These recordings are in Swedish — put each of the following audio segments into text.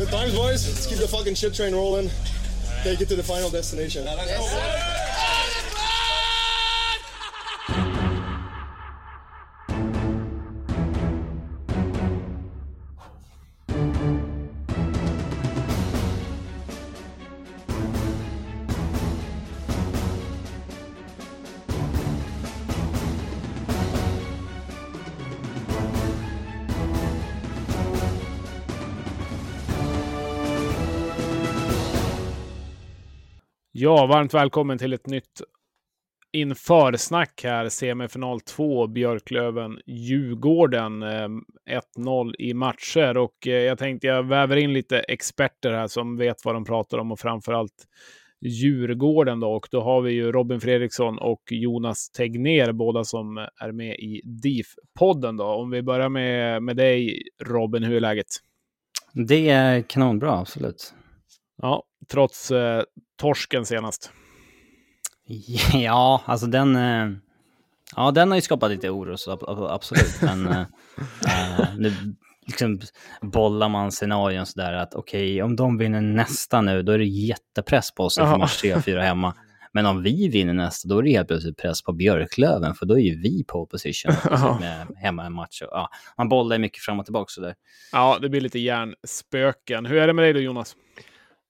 Good times, boys. Let's keep the fucking shit train rolling. Take it to the final destination. Ja, varmt välkommen till ett nytt införsnack här. Semifinal 2, Björklöven-Djurgården. 1-0 ehm, i matcher och eh, jag tänkte jag väver in lite experter här som vet vad de pratar om och framförallt Djurgården då. Och då har vi ju Robin Fredriksson och Jonas Tegner, båda som är med i DIF-podden då. Om vi börjar med, med dig Robin, hur är läget? Det är kanonbra, absolut. Ja, trots eh, torsken senast. Ja, alltså den... Eh, ja, den har ju skapat lite oro, så absolut. Men eh, eh, nu liksom bollar man scenarion sådär att okej, okay, om de vinner nästa nu, då är det jättepress på oss inför match 3-4 hemma. Men om vi vinner nästa, då är det helt plötsligt press på Björklöven, för då är ju vi på position med hemma en match. Och, ja, man bollar mycket fram och tillbaka sådär. Ja, det blir lite hjärnspöken. Hur är det med dig då, Jonas?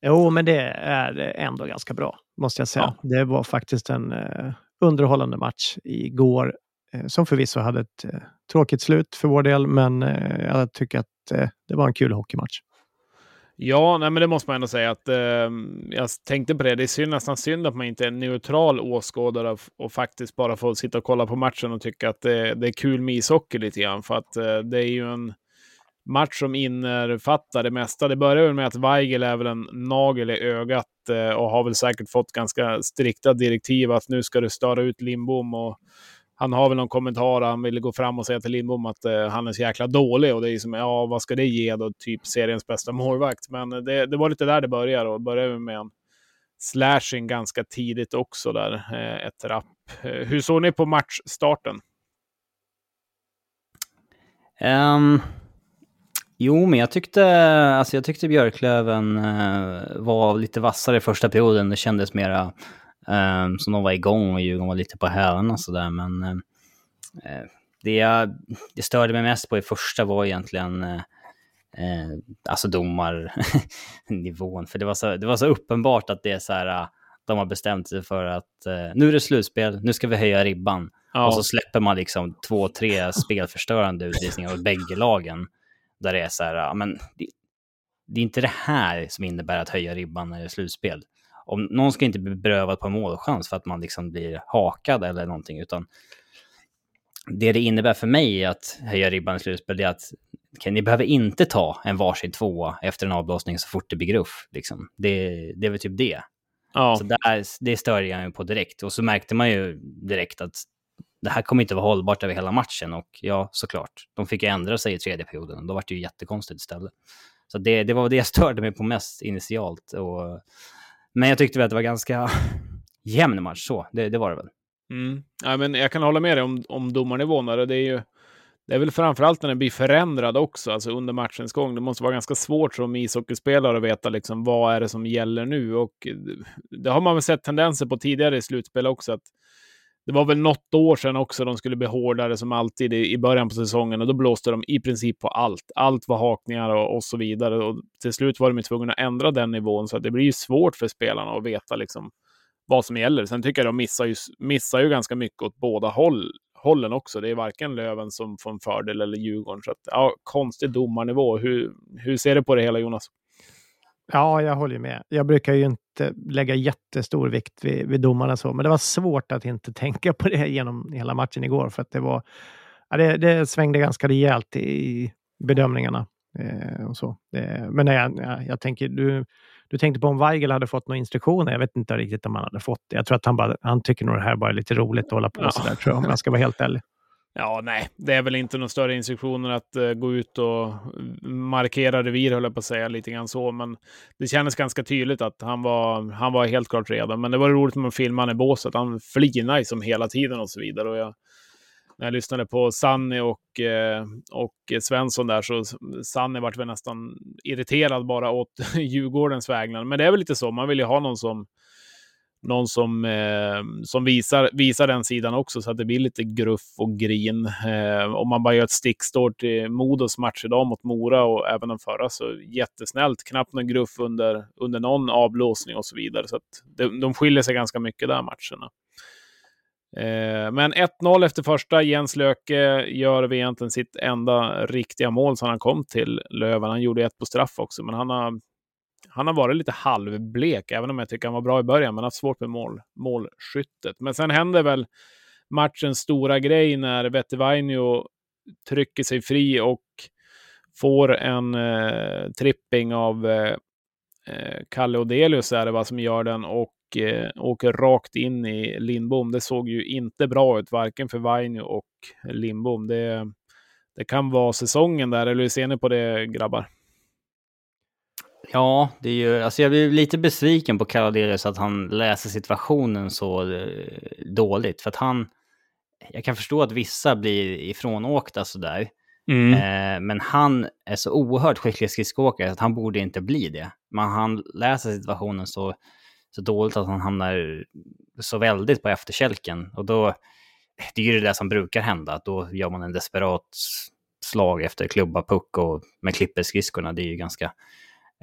Jo, men det är ändå ganska bra, måste jag säga. Ja. Det var faktiskt en eh, underhållande match igår, eh, som förvisso hade ett eh, tråkigt slut för vår del, men eh, jag tycker att eh, det var en kul hockeymatch. Ja, nej, men det måste man ändå säga att eh, jag tänkte på det. Det är synd, nästan synd att man inte är en neutral åskådare och, och, faktiskt bara får sitta och kolla på matchen och tycka att det, det är kul med ishockey lite grann. För att eh, det är ju en match som innefattar det mesta. Det börjar väl med att Weigel är väl en nagel i ögat eh, och har väl säkert fått ganska strikta direktiv att nu ska du störa ut Lindbom. Och han har väl någon kommentar, han ville gå fram och säga till Lindbom att eh, han är så jäkla dålig och det är som, ja vad ska det ge då, typ seriens bästa målvakt. Men eh, det, det var lite där det började och började med en slashing ganska tidigt också där, ett rapp. Hur såg ni på matchstarten? Um, Jo, men jag tyckte, alltså jag tyckte Björklöven eh, var lite vassare i första perioden. Det kändes mera eh, som de var igång och Djurgården var lite på hälarna sådär. Men eh, eh, det jag det störde mig mest på i första var egentligen eh, eh alltså domarnivån. För det var, så, det var så uppenbart att det är så här, de har bestämt sig för att eh, nu är det slutspel, nu ska vi höja ribban. Ja. Och så släpper man liksom två, tre spelförstörande utvisningar åt bägge lagen. Där det är så här, ja, men det, det, är inte det här som innebär att höja ribban när det är slutspel. Om, någon ska inte bli berövad på en målchans för att man liksom blir hakad eller någonting, utan det det innebär för mig att höja ribban i slutspel är att okay, ni behöver inte ta en varsin tvåa efter en avblåsning så fort det blir gruff. Liksom. Det, det är väl typ det. Ja. Så där, det störde jag mig på direkt. Och så märkte man ju direkt att det här kommer inte vara hållbart över hela matchen och ja, såklart, de fick ju ändra sig i tredje perioden. Då var det ju jättekonstigt istället. Så det, det var det jag störde mig på mest initialt. Och, men jag tyckte väl att det var ganska jämn match så, det, det var det väl. Mm. Ja, men jag kan hålla med dig om, om domarnivån. Där. Det är ju det är väl framförallt när den blir förändrad också, alltså under matchens gång. Det måste vara ganska svårt som ishockeyspelare att veta liksom, vad är det som gäller nu. Och det har man väl sett tendenser på tidigare i slutspel också. Att det var väl något år sedan också de skulle bli hårdare som alltid i, början på säsongen och då blåste de i princip på allt. Allt var hakningar och, och så vidare och till slut var de tvungna att ändra den nivån så att det blir ju svårt för spelarna att veta liksom vad som gäller. Sen tycker jag de missar ju, missar ju ganska mycket åt båda håll, hållen också. Det är varken Löven som får en fördel eller Djurgården. Så att, ja, konstig domarnivå. Hur, hur ser du på det hela Jonas? Ja, jag håller med. Jag brukar ju inte lägga jättestor vikt vid, vid domarna så, men det var svårt att inte tänka på det genom hela matchen igår för att det var. Ja, det, det svängde ganska rejält i bedömningarna eh, och så. Det, men nej, jag, jag tänker du. Du tänkte på om Weigel hade fått några instruktioner. Jag vet inte riktigt om han hade fått det. Jag tror att han, bara, han tycker nog det här bara är lite roligt att hålla på ja. så där, tror jag, om jag ska vara helt ärlig. Ja, nej, det är väl inte några större instruktioner att uh, gå ut och markera revir, höll jag på att säga, lite grann så. Men det kändes ganska tydligt att han var, han var helt klart redo. Men det var roligt med att filma han i båset. Han flinade som hela tiden och så vidare. Och jag, när jag lyssnade på Sanni och, eh, och Svensson där så Sanni vart väl nästan irriterad bara åt Djurgårdens vägnar. Men det är väl lite så, man vill ju ha någon som någon som, eh, som visar, visar den sidan också så att det blir lite gruff och grin. Eh, om man bara gör ett stickstår till Modos match idag mot Mora och även den förra så jättesnällt. Knappt någon gruff under, under någon avblåsning och så vidare. Så att de, de skiljer sig ganska mycket där matcherna. Eh, men 1-0 efter första. Jens Löke gör vi egentligen sitt enda riktiga mål sedan han kom till Löven. Han gjorde ett på straff också, men han har han har varit lite halvblek, även om jag tycker han var bra i början, men haft svårt med mål, målskyttet. Men sen händer väl matchens stora grej när Vettivainio trycker sig fri och får en eh, tripping av eh, eh Kalle Odelius är det va, som gör den och eh, åker rakt in i Lindbom. Det såg ju inte bra ut, varken för Vainio och Lindbom. Det, det kan vara säsongen där, eller hur ser ni på det grabbar? Ja, det är ju, alltså jag blir lite besviken på Kaladelius att han läser situationen så eh, dåligt. För att han, jag kan förstå att vissa blir ifrånåkta sådär. Mm. Eh, men han är så oerhört skicklig skridskoåkare att han borde inte bli det. Men han läser situationen så, så dåligt att han hamnar så väldigt på efterkälken. Och då, det är ju det där som brukar hända, att då gör man en desperat slag efter klubba puck och med klipper skridskorna. Det är ju ganska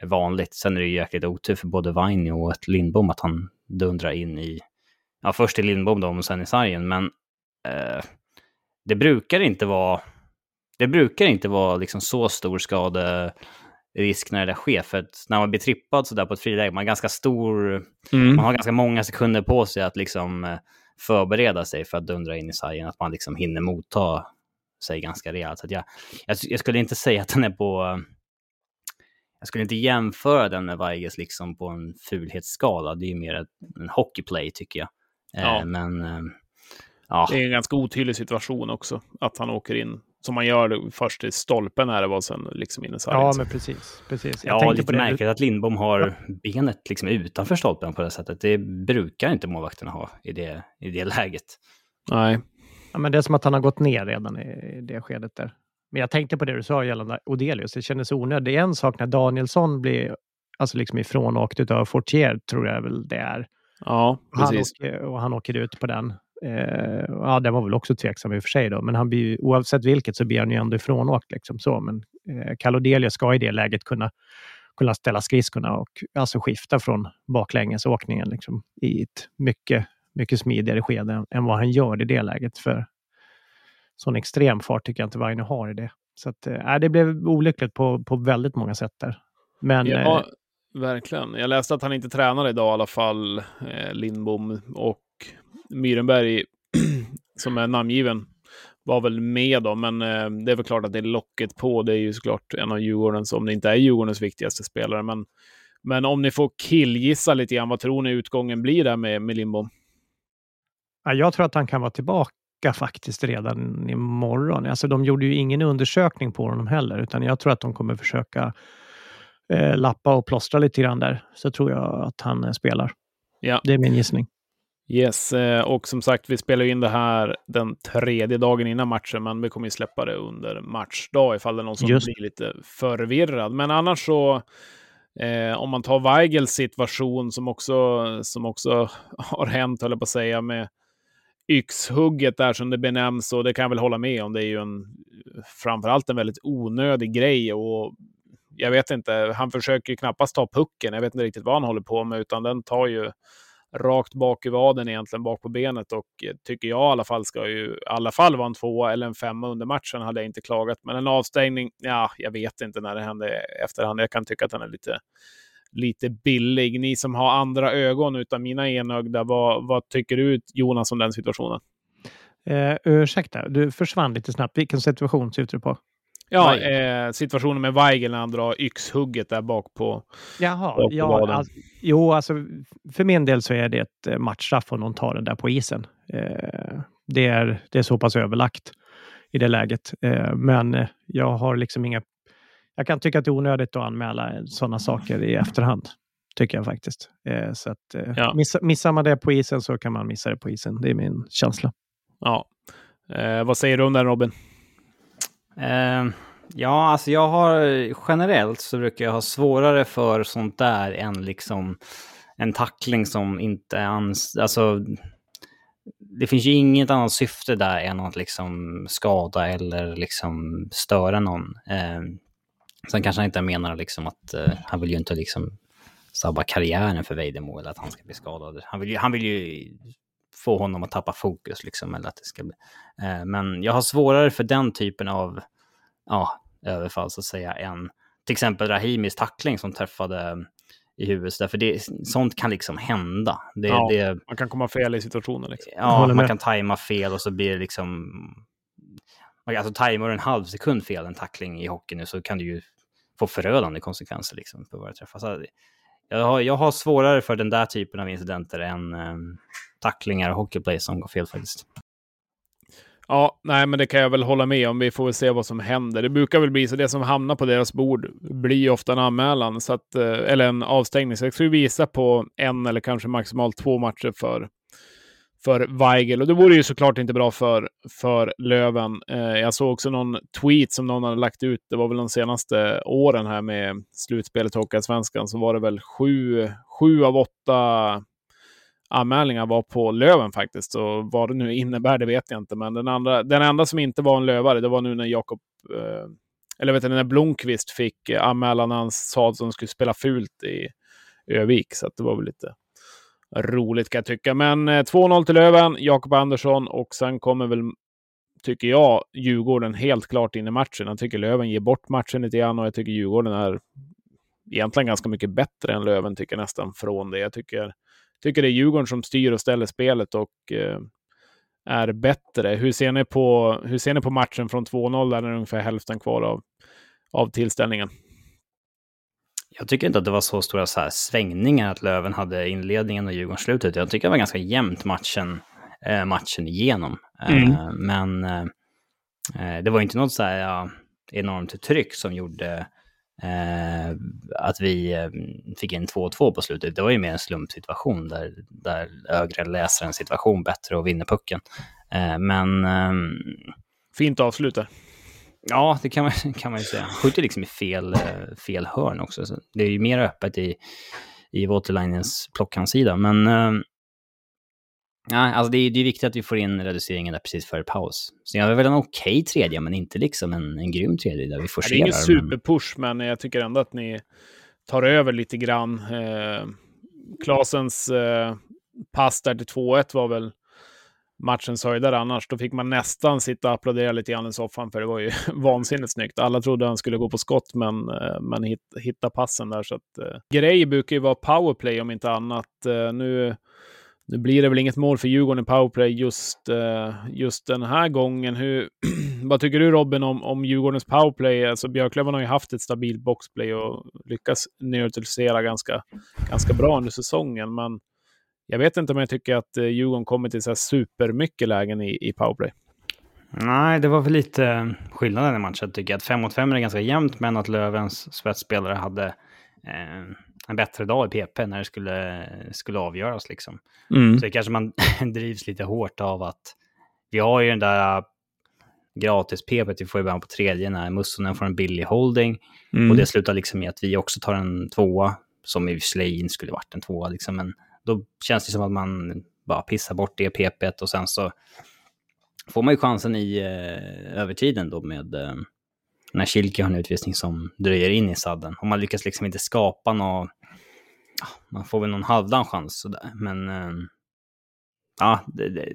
vanligt. Sen är det ju jäkligt otur för både Vainio och ett Lindbom att han dundrar in i, ja först i Lindbom då och sen i sargen, men eh, det brukar inte vara, det brukar inte vara liksom så stor skaderisk när det sker, för att när man blir trippad sådär på ett friläge, man har ganska stor, mm. man har ganska många sekunder på sig att liksom eh, förbereda sig för att dundra in i sargen, att man liksom hinner motta sig ganska rejält. Så jag, jag, jag, skulle inte säga att den är på jag skulle inte jämföra den med Vargas liksom på en fulhetsskala. Det är ju mer en hockeyplay tycker jag. Eh, ja. Men eh, ja. Det är en ganska otydlig situation också. Att han åker in som man gör först i stolpen här och sen liksom in i sargen. Ja, men precis. precis. Jag ja, lite märkligt att Lindbom har benet liksom utanför stolpen på det sättet. Det brukar inte målvakterna ha i det, i det läget. Nej. Ja, men det är som att han har gått ner redan i det skedet där. Men jag tänkte på det du sa gällande Odelius. Det kändes onödigt. Det är en sak när Danielsson blir alltså liksom ifrånåkt av Fortier, tror jag väl det är. Ja, precis. Han åker, och han åker ut på den. Eh, ja, den var väl också tveksam i och för sig då, men han blir, oavsett vilket så blir han ju ändå ifrånåkt. Liksom så. Men eh, Kalodelius ska i det läget kunna, kunna ställa skridskorna och alltså skifta från baklängesåkningen liksom, i ett mycket, mycket smidigare skede än, än vad han gör i det läget. För sån extrem fart tycker jag inte Vaino har i det. Så att, äh, det blev olyckligt på, på väldigt många sätt där. Men, ja, äh, verkligen. Jag läste att han inte tränar idag i alla fall, eh, Lindbom och Myrenberg som är namngiven var väl med då, men eh, det är väl klart att det är locket på. Det är ju såklart en av Djurgårdens, om det inte är Djurgårdens viktigaste spelare. Men, men om ni får killgissa lite grann, vad tror ni utgången blir där med, med Lindbom? Ja, jag tror att han kan vara tillbaka faktiskt redan imorgon. Alltså, de gjorde ju ingen undersökning på honom heller, utan jag tror att de kommer försöka eh, lappa och plåstra lite grann där. Så tror jag att han eh, spelar. Ja. Det är min gissning. Yes, eh, och som sagt, vi spelar in det här den tredje dagen innan matchen, men vi kommer ju släppa det under matchdag ifall det är någon som Just. blir lite förvirrad. Men annars så, eh, om man tar Weigels situation som också, som också har hänt, höll jag på att säga, med yxhugget där som det benämns och det kan jag väl hålla med om. Det är ju en framförallt en väldigt onödig grej och jag vet inte, han försöker ju knappast ta pucken. Jag vet inte riktigt vad han håller på med, utan den tar ju rakt bak i vaden egentligen, bak på benet och eh, tycker jag i alla fall ska ju i alla fall vara en tvåa eller en femma under matchen hade jag inte klagat. Men en avstängning, ja, jag vet inte när det hände efterhand. Jag kan tycka att den är lite lite billig. Ni som har andra ögon utan mina enögda, vad, vad tycker du Jonas om den situationen? Eh, ursäkta, du försvann lite snabbt. Vilken situation syftar du på? Ja, eh, situationen med Weigel när han drar yxhugget där bak på Jaha, bak på ja, alltså, jo, alltså för min del så är det ett eh, matchstraff om någon tar den där på isen. Eh, det, är, det är så pass överlagt i det läget. Eh, men jag har liksom inga jag kan tycka att det är onödigt att anmäla sådana saker i efterhand. Tycker jag faktiskt. Eh, så att, eh, ja. missa, missar man det på isen så kan man missa det på isen. Det är min känsla. Ja. Eh, vad säger du om den Robin? Eh, ja, alltså jag har generellt så brukar jag ha svårare för sånt där än liksom en tackling som inte ans... Alltså, det finns ju inget annat syfte där än att liksom skada eller liksom störa någon. Eh, sen kanske han inte menar liksom att eh, han vill ju inte liksom sabba karriären för Vejdemo eller att han ska bli skadad. Han vill ju, han vill ju få honom att tappa fokus liksom. Eller att det ska bli. Eh, men jag har svårare för den typen av ja, överfall så att säga än till exempel Rahimis tackling som träffade i huvudet. Därför det, sånt kan liksom hända. Det, ja, det, man kan komma fel i situationen. Liksom. Ja, man kan tajma fel och så blir det liksom... Alltså tajmar du en halv sekund fel en tackling i hockey nu så kan du ju få förödande konsekvenser liksom för våra träffar. Så jag, har, jag har svårare för den där typen av incidenter än eh, tacklingar och hockeyplay som går fel faktiskt. Ja, nej, men det kan jag väl hålla med om. Vi får väl se vad som händer. Det brukar väl bli så. Det som hamnar på deras bord blir ofta en anmälan, så att, eh, eller en avstängning. Så jag skulle visa på en eller kanske maximalt två matcher för, för Weigel. Och det vore ju såklart inte bra för, för Löven. Eh, jag såg också någon tweet som någon hade lagt ut. Det var väl de senaste åren här med slutspelet i Hockeyallsvenskan. Så var det väl sju, sju av åtta anmälningar var på Löven faktiskt. Och vad det nu innebär, det vet jag inte. Men den, andra, den enda som inte var en lövare, det var nu när Jakob, eh, eller vet du, när Blomqvist fick eh, anmälan när han sa att de skulle spela fult i Övik. Så det var väl lite roligt kan jag tycka. Men eh, 2-0 till Löven, Jakob Andersson och sen kommer väl, tycker jag, Djurgården helt klart in i matchen. Jag tycker Löven ger bort matchen lite grann och jag tycker Djurgården är egentligen ganska mycket bättre än Löven, tycker jag nästan, från det. Jag tycker tycker det är Djurgården som styr och ställer spelet och eh, är bättre. Hur ser, ni på, hur ser ni på matchen från 2-0 där det är ungefär hälften kvar av, av tillställningen? Jag tycker inte att det var så stora så här svängningar att Löven hade inledningen och Djurgården slutet. Jag tycker det var ganska jämnt matchen, eh, matchen igenom. Mm. Eh, men eh, eh, det var inte något så här ja, enormt tryck som gjorde Eh, att vi eh, fick in 2-2 på slutet, det var ju mer en slumpsituation där, där Ögre läser en situation bättre och vinner pucken. Eh, men... Ehm, Fint avslut där. Ja, det kan man, kan man ju säga. Skjuter liksom i fel, eh, fel hörn också. Så det är ju mer öppet i, i Waterlinens plockhandsida. Men Ja, alltså det är, det är viktigt att vi får in reduceringen där precis före paus. Så jag har väl en okej okay tredje, men inte liksom en, en grym tredje där vi forcerar. Det är ingen superpush, men jag tycker ändå att ni tar över lite grann. Eh, Klasens eh, pass där till 2-1 var väl matchens höjdare annars. Då fick man nästan sitta och applådera lite grann i soffan, för det var ju vansinnigt snyggt. Alla trodde han skulle gå på skott, men, eh, men hit, hitta passen där. Så att, eh, grej brukar ju vara powerplay om inte annat. Eh, nu nu blir det väl inget mål för Djurgården i powerplay just, eh, just den här gången. Hur, vad tycker du Robin om, om Djurgårdens powerplay? Alltså Björklöven har ju haft ett stabilt boxplay och lyckats neutralisera ganska, ganska bra under säsongen. Men jag vet inte om jag tycker att uh, Djurgården kommer till så här supermycket lägen i, i powerplay. Nej, det var väl lite skillnaden i matchen tycker jag. Att 5 mot 5 är ganska jämnt, men att Lövens spetsspelare hade eh, en bättre dag i PP när det skulle, skulle avgöras. Liksom. Mm. Så det kanske man drivs lite hårt av att vi har ju den där gratis PP vi får i början på tredje när Mussonen får en billig holding. Mm. Och det slutar liksom med att vi också tar en tvåa, som i Slein skulle varit en tvåa. Liksom. Men då känns det som att man bara pissar bort det PP och sen så får man ju chansen i eh, övertiden då med eh, när Kilke har en utvisning som dröjer in i sadden. Och man lyckas liksom inte skapa något man får väl någon halvdan chans sådär. Men eh, ja, det, det,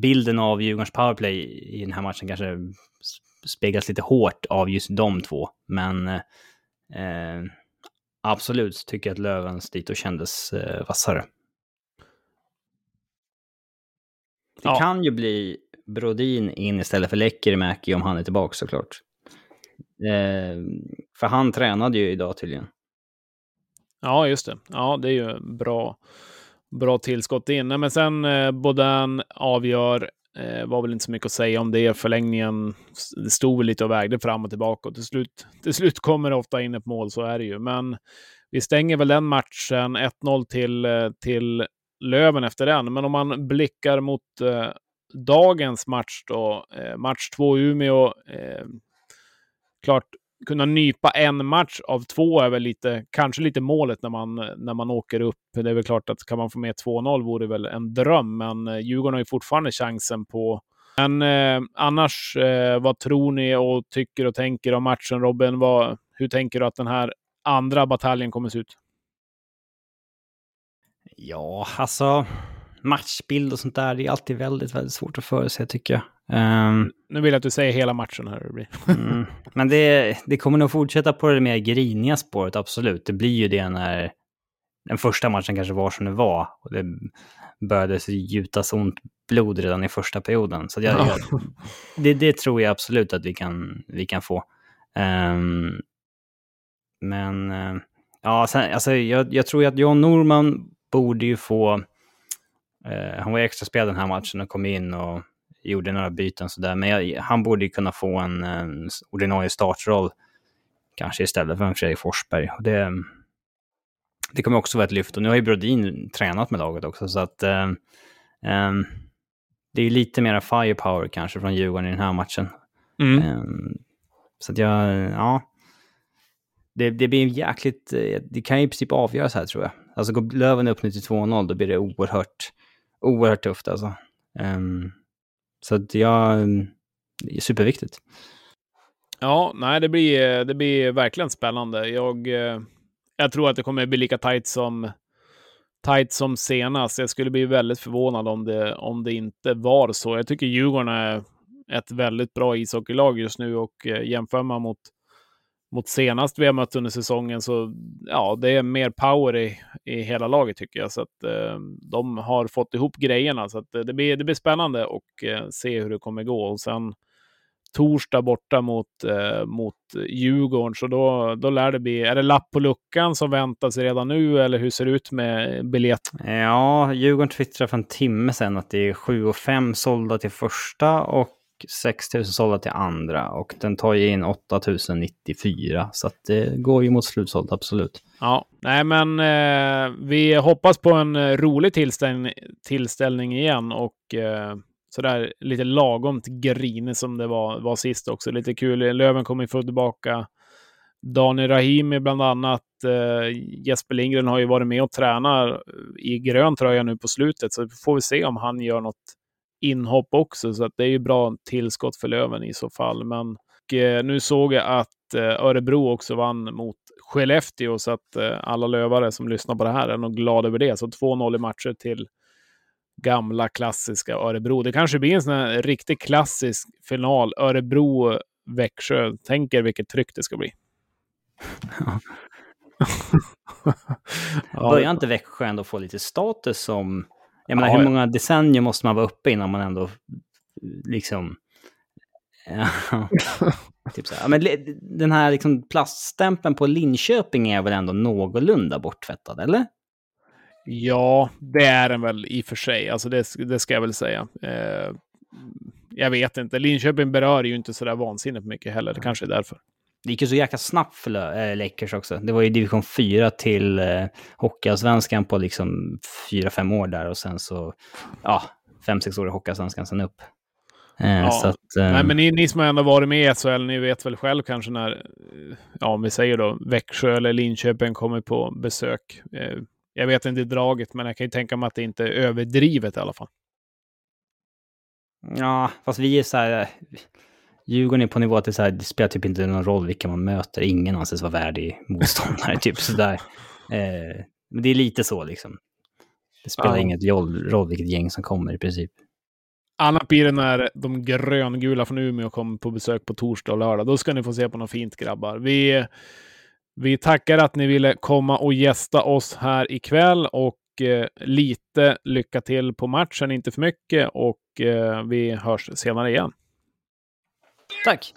bilden av Djurgårdens powerplay i den här matchen kanske speglas lite hårt av just de två. Men eh, eh absolut tycker jag att Lövens dito kändes äh, vassare. Det ja. kan ju bli Brodin in istället för Lekkerimäki om han är tillbaka såklart. Eh, för han tränade ju idag tydligen. Ja, just det. Ja, det är ju bra, bra tillskott in. Men sen eh, Bodan avgör. Eh, var väl inte så mycket att säga om det. Förlängningen det stod väl lite och vägde fram och tillbaka. Och till, slut, till slut kommer det ofta in ett mål, så är det ju. Men vi stänger väl den matchen 1-0 till, eh, till Löven efter den. Men om man blickar mot eh, dagens match då, eh, match 2 Umeå. Eh, klart, kunna nypa en match av två är väl lite, kanske lite målet när man, när man åker upp. Det är väl klart att kan man få med 2-0 vore väl en dröm, men eh, Djurgården har ju fortfarande chansen på men eh, annars, eh, vad tror ni och tycker och tänker om matchen, Robin? Vad, hur tänker du att den här andra bataljen kommer se ut? Ja, alltså matchbild och sånt där, det är alltid väldigt, väldigt svårt att förutse tycker jag. Um, nu vill jag att du säger hela matchen här. Det blir. mm, men det, det kommer nog fortsätta på det mer griniga spåret, absolut. Det blir ju det när den första matchen kanske var som det var. Och det började gjutas ont blod redan i första perioden. Så jag, jag, det, det, tror jag absolut att vi kan, vi kan få. Um, men uh, ja, sen, alltså, jag, jag tror att John Norman borde ju få... Uh, han var extra spelad den här matchen och kom in och gjorde några byten sådär. Men jag, han borde ju kunna få en, en ordinarie startroll. Kanske istället för en Fredrik Forsberg. Och det, det kommer också vara ett lyft. Och nu har ju Brodin tränat med laget också. Så att um, um, det är lite mera firepower kanske från Djurgården i den här matchen. Mm. Um, så att jag, ja. Det, det blir jäkligt, eh, det kan ju i princip avgöras här tror jag. Alltså går Löven upp nu till 2-0 då blir det oerhört, oerhört tufft alltså. Um, så att jag, det är superviktigt. Ja, nej, det blir, det blir verkligen spännande. Jag, eh, jag tror att det kommer bli lika tajt som tajt som senast. Jag skulle bli väldigt förvånad om det, om det inte var så. Jag tycker Djurgården är ett väldigt bra ishockeylag just nu och eh, jämför man mot, mot senast vi har mött under säsongen så ja, det är mer power i, i hela laget tycker jag. Så att eh, de har fått ihop grejerna. Så att, eh, det, blir, det blir spännande och eh, se hur det kommer gå. Och sen torsdag borta mot, eh, mot Djurgården. Så då, då lär det bli... Är det lapp på luckan som väntas redan nu eller hur ser det ut med biljett? Ja, Djurgården twittrade för en timme sedan att det är 7 och 5 sålda till första och 6 000 sålda till andra. Och den tar ju in 8 094. Så att det går ju mot slutsålt, absolut. Ja, nej men eh, vi hoppas på en eh, rolig tillställning, tillställning igen och eh, sådär lite lagomt grinig som det var, var sist också. Lite kul. Löven kommer få tillbaka Daniel Rahimi bland annat. Eh, Jesper Lindgren har ju varit med och tränat i grön tröja nu på slutet, så får vi se om han gör något inhopp också. Så att det är ju bra tillskott för Löven i så fall. Men uh, nu såg jag att uh, Örebro också vann mot Skellefteå, så att alla lövare som lyssnar på det här är nog glada över det. Så 2-0 i matcher till gamla klassiska Örebro. Det kanske blir en sån här riktigt klassisk final. Örebro-Växjö. Tänk er vilket tryck det ska bli. ja. Börjar inte Växjö ändå få lite status som... Jag menar, ja, hur många decennier måste man vara uppe innan man ändå liksom... typ så här. Men den här liksom plaststämpeln på Linköping är väl ändå någorlunda borttvättad, eller? Ja, det är den väl i och för sig. Alltså det, det ska jag väl säga. Eh, jag vet inte. Linköping berör ju inte så där vansinnigt mycket heller. Det kanske är därför. Det gick ju så jäkla snabbt för äh, Lakers också. Det var ju division 4 till äh, Hockeyallsvenskan på liksom 4-5 år där och sen så, ja, 5-6 år i Hockeyallsvenskan sen upp. Eh, ja. Att, eh... Nej, men ni, ni som har ändå varit med i SHL, ni vet väl själv kanske när, ja, om vi säger då Växjö eller Linköping kommer på besök. Eh, jag vet inte draget, men jag kan ju tänka mig att det inte är överdrivet i alla fall. Ja, fast vi är så här... Djurgården är på nivå att det, så här, det spelar typ inte någon roll vilka man möter. Ingen anses vara värdig motståndare, typ sådär. Eh, men det är lite så liksom. Det spelar ja. inget roll vilket gäng som kommer i princip. Annat blir det när de gröngula från Umeå kommer på besök på torsdag och lördag. Då ska ni få se på något fint grabbar. Vi vi tackar att ni ville komma och gästa oss här ikväll och eh, lite lycka till på matchen, inte för mycket och eh, vi hörs senare igen. Tack!